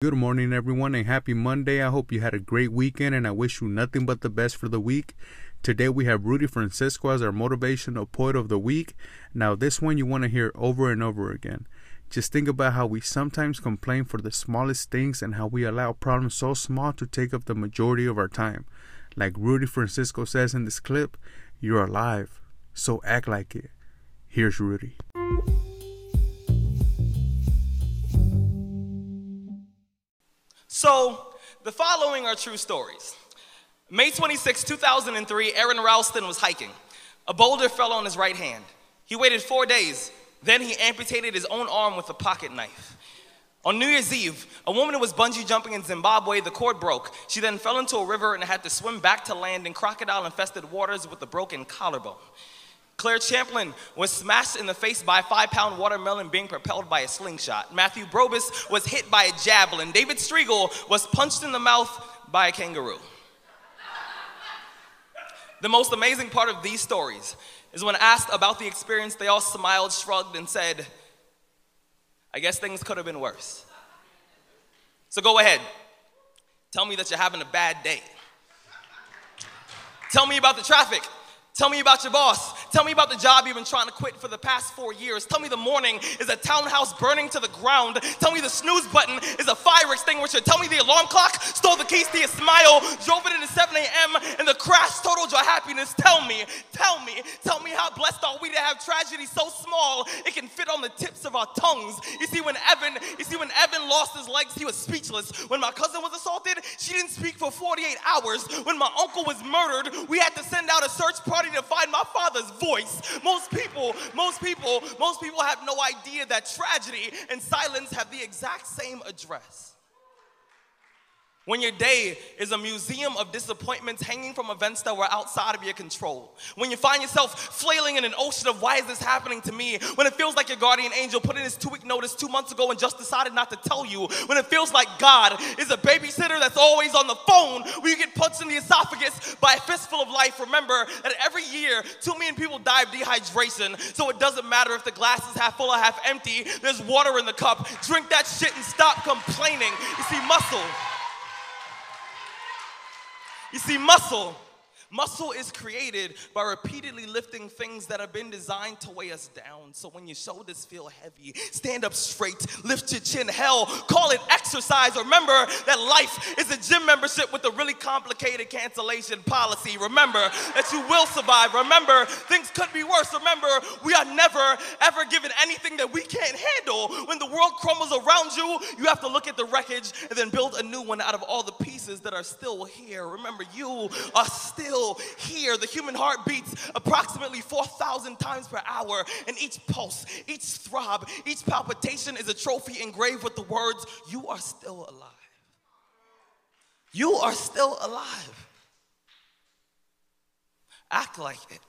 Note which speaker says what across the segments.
Speaker 1: Good morning, everyone, and happy Monday. I hope you had a great weekend, and I wish you nothing but the best for the week. Today, we have Rudy Francisco as our motivational poet of the week. Now, this one you want to hear over and over again. Just think about how we sometimes complain for the smallest things and how we allow problems so small to take up the majority of our time. Like Rudy Francisco says in this clip, you're alive, so act like it. Here's Rudy.
Speaker 2: So, the following are true stories. May 26, 2003, Aron Ralston was hiking. A boulder fell on his right hand. He waited four days. Then he amputated his own arm with a pocket knife. On New Year's Eve, a woman was bungee jumping in Zimbabwe. The cord broke. She then fell into a river and had to swim back to land in crocodile infested waters with a broken collarbone. Claire Champlin was smashed in the face by a five pound watermelon being propelled by a slingshot. Matthew Brobst was hit by a javelin. David Striegel was punched in the mouth by a kangaroo. The most amazing part of these stories is when asked about the experience, they all smiled, shrugged, and said, I guess things could have been worse. So go ahead. Tell me that you're having a bad day. Tell me about the traffic. Tell me about your boss. Tell me about the job you've been trying to quit for the past four years. Tell me the morning is a townhouse burning to the ground. Tell me the snooze button is a fire extinguisher. Tell me the alarm clock stole the keys to your smile, drove it into 7 a.m., and the crash totaled your happiness. Tell me, tell me, tell me how blessed are we to have tragedy so small it can fit on the tips of our tongues. You see, when Evan, you see, when Evan lost his legs, he was speechless. When my cousin was assaulted, she didn't speak for 48 hours. When my uncle was murdered, we had to send out a search party to find my father's voice. Most people, most people, most people have no idea that tragedy and silence have the exact same address. When your day is a museum of disappointments hanging from events that were outside of your control. When you find yourself flailing in an ocean of why is this happening to me? When it feels like your guardian angel put in his two week notice two months ago and just decided not to tell you. When it feels like God is a babysitter that's always on the phone when you get punched in the esophagus by a fistful of life. Remember that every year, two million people die of dehydration. So it doesn't matter if the glass is half full or half empty, there's water in the cup. Drink that shit and stop complaining. You see, muscle. You see, muscle Muscle is created by repeatedly lifting things that have been designed to weigh us down. So when your shoulders feel heavy, stand up straight, lift your chin. Hell, call it exercise. Remember that life is a gym membership with a really complicated cancellation policy. Remember that you will survive. Remember things could be worse. Remember we are never ever given anything that we can't handle. When the world crumbles around you, you have to look at the wreckage and then build a new one out of all the pieces that are still here. Remember you are still still here. The human heart beats approximately 4,000 times per hour, and each pulse, each throb, each palpitation is a trophy engraved with the words, You are still alive. You are still alive. Act like it.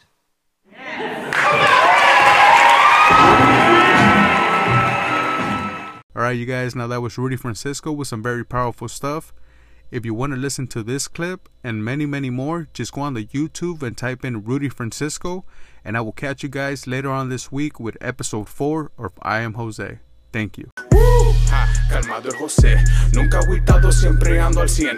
Speaker 1: All right, you guys, now that was Rudy Francisco with some very powerful stuff. If you want to listen to this clip and many, many more, just go on the YouTube and type in Rudy Francisco, and I will catch you guys later on this week with episode 4 of I Am Jose. Thank you. calmado el José, nunca siempre ando al 100.